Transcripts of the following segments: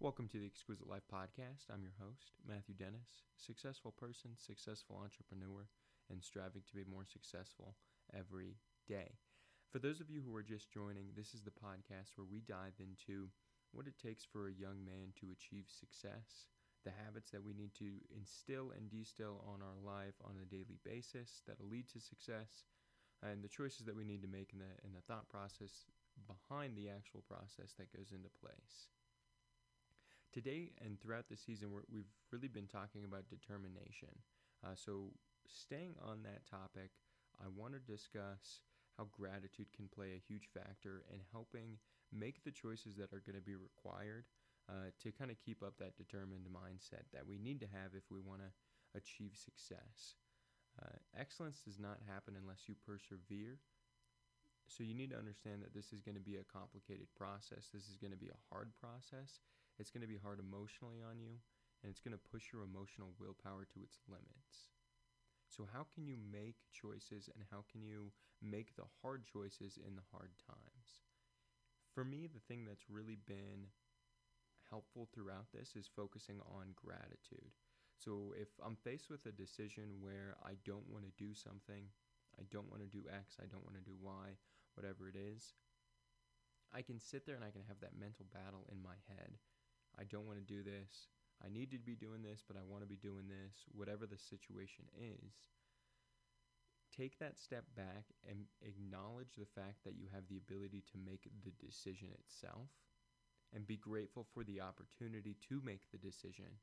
Welcome to the Exquisite Life Podcast. I'm your host, Matthew Dennis, successful person, successful entrepreneur, and striving to be more successful every day. For those of you who are just joining, this is the podcast where we dive into what it takes for a young man to achieve success, the habits that we need to instill and distill on our life on a daily basis that'll lead to success, and the choices that we need to make in the in the thought process behind the actual process that goes into place. Today and throughout the season, we have really been talking about determination. Uh, so, staying on that topic, I want to discuss how gratitude can play a huge factor in helping make the choices that are going to be required uh, to kind of keep up that determined mindset that we need to have if we want to achieve success. Uh, excellence does not happen unless you persevere. So, you need to understand that this is going to be a complicated process. This is going to be a hard process. It's going to be hard emotionally on you, and it's going to push your emotional willpower to its limits. So, how can you make choices and how can you make the hard choices in the hard times? For me, the thing that's really been helpful throughout this is focusing on gratitude. So, if I'm faced with a decision where I don't want to do something, I don't want to do X, I don't want to do Y, whatever it is, I can sit there and I can have that mental battle in my head I don't want to do this. I need to be doing this, but I want to be doing this, whatever the situation is. Take that step back and acknowledge the fact that you have the ability to make the decision itself and be grateful for the opportunity to make the decision.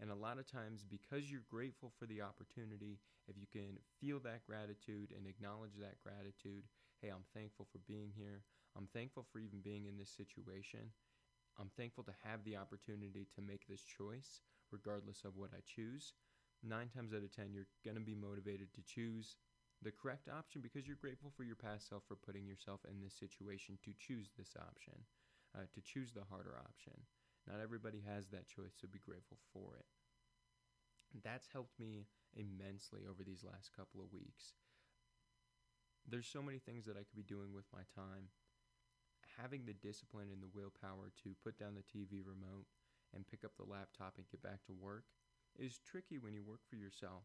And a lot of times, because you're grateful for the opportunity, if you can feel that gratitude and acknowledge that gratitude, hey, I'm thankful for being here. I'm thankful for even being in this situation. I'm thankful to have the opportunity to make this choice, regardless of what I choose. Nine times out of ten, you're going to be motivated to choose the correct option because you're grateful for your past self for putting yourself in this situation to choose this option, uh, to choose the harder option. Not everybody has that choice, so be grateful for it. That's helped me immensely over these last couple of weeks. There's so many things that I could be doing with my time having the discipline and the willpower to put down the TV remote and pick up the laptop and get back to work is tricky when you work for yourself.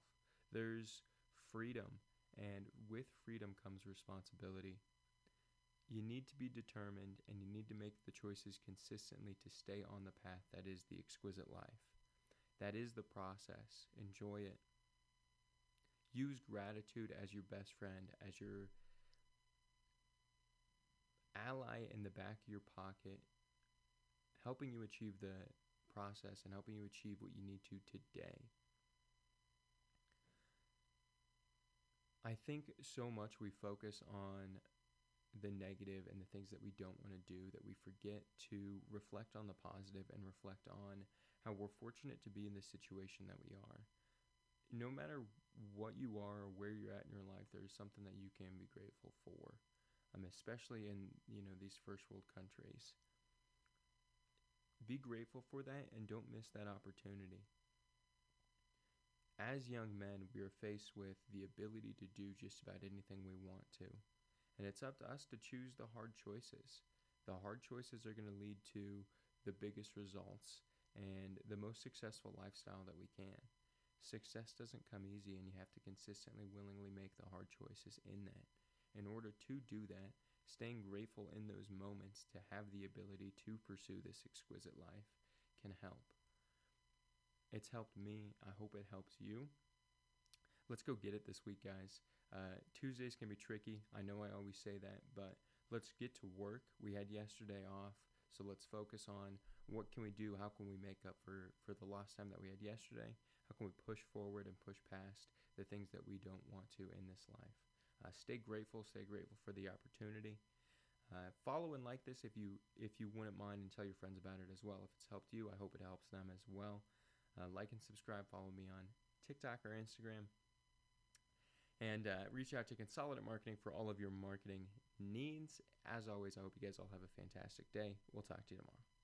There's freedom, and with freedom comes responsibility. You need to be determined and you need to make the choices consistently to stay on the path that is the exquisite life. That is the process. Enjoy it. Use gratitude as your best friend, as your ally in the back of your pocket, helping you achieve the process and helping you achieve what you need to today. I think so much we focus on the negative and the things that we don't want to do that we forget to reflect on the positive and reflect on how we're fortunate to be in the situation that we are. No matter what you are or where you're at in your life, there's something that you can be grateful for um, especially in you know these first world countries. Be grateful for that and don't miss that opportunity. As young men, we are faced with the ability to do just about anything we want to. And it's up to us to choose the hard choices. The hard choices are going to lead to the biggest results and the most successful lifestyle that we can. Success doesn't come easy, and you have to consistently, willingly make the hard choices in that in order to do that, staying grateful in those moments to have the ability to pursue this exquisite life can help. It's helped me. I hope it helps you. Let's go get it this week, guys. Uh, Tuesdays can be tricky. I know I always say that, but let's get to work. We had yesterday off, so let's focus on what can we do. How can we make up for for the lost time that we had yesterday? How can we push forward and push past the things that we don't want to in this life? Uh, stay grateful. Stay grateful for the opportunity. Uh, follow and like this if you if you wouldn't mind, and tell your friends about it as well. If it's helped you, I hope it helps them as well. Uh, like and subscribe. Follow me on TikTok or Instagram. And uh, reach out to Consolidate Marketing for all of your marketing needs. As always, I hope you guys all have a fantastic day. We'll talk to you tomorrow.